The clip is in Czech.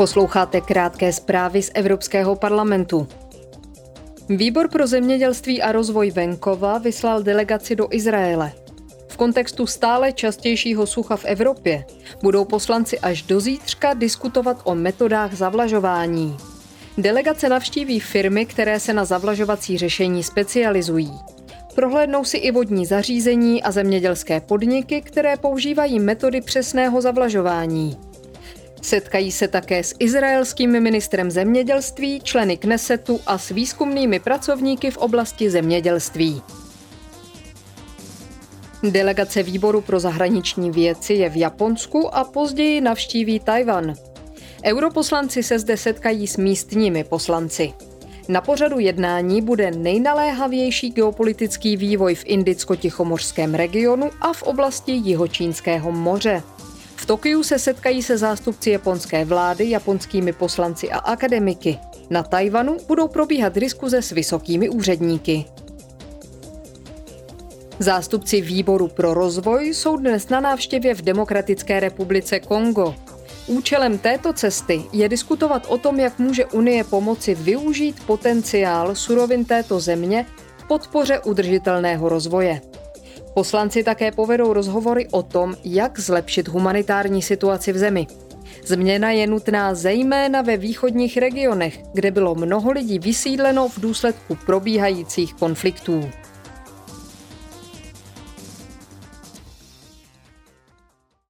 Posloucháte krátké zprávy z Evropského parlamentu. Výbor pro zemědělství a rozvoj venkova vyslal delegaci do Izraele. V kontextu stále častějšího sucha v Evropě budou poslanci až do zítřka diskutovat o metodách zavlažování. Delegace navštíví firmy, které se na zavlažovací řešení specializují. Prohlédnou si i vodní zařízení a zemědělské podniky, které používají metody přesného zavlažování. Setkají se také s izraelským ministrem zemědělství, členy Knesetu a s výzkumnými pracovníky v oblasti zemědělství. Delegace výboru pro zahraniční věci je v Japonsku a později navštíví Tajvan. Europoslanci se zde setkají s místními poslanci. Na pořadu jednání bude nejnaléhavější geopolitický vývoj v Indicko-Tichomořském regionu a v oblasti Jihočínského moře. V Tokiu se setkají se zástupci japonské vlády, japonskými poslanci a akademiky. Na Tajvanu budou probíhat diskuze s vysokými úředníky. Zástupci výboru pro rozvoj jsou dnes na návštěvě v Demokratické republice Kongo. Účelem této cesty je diskutovat o tom, jak může Unie pomoci využít potenciál surovin této země k podpoře udržitelného rozvoje. Poslanci také povedou rozhovory o tom, jak zlepšit humanitární situaci v zemi. Změna je nutná zejména ve východních regionech, kde bylo mnoho lidí vysídleno v důsledku probíhajících konfliktů.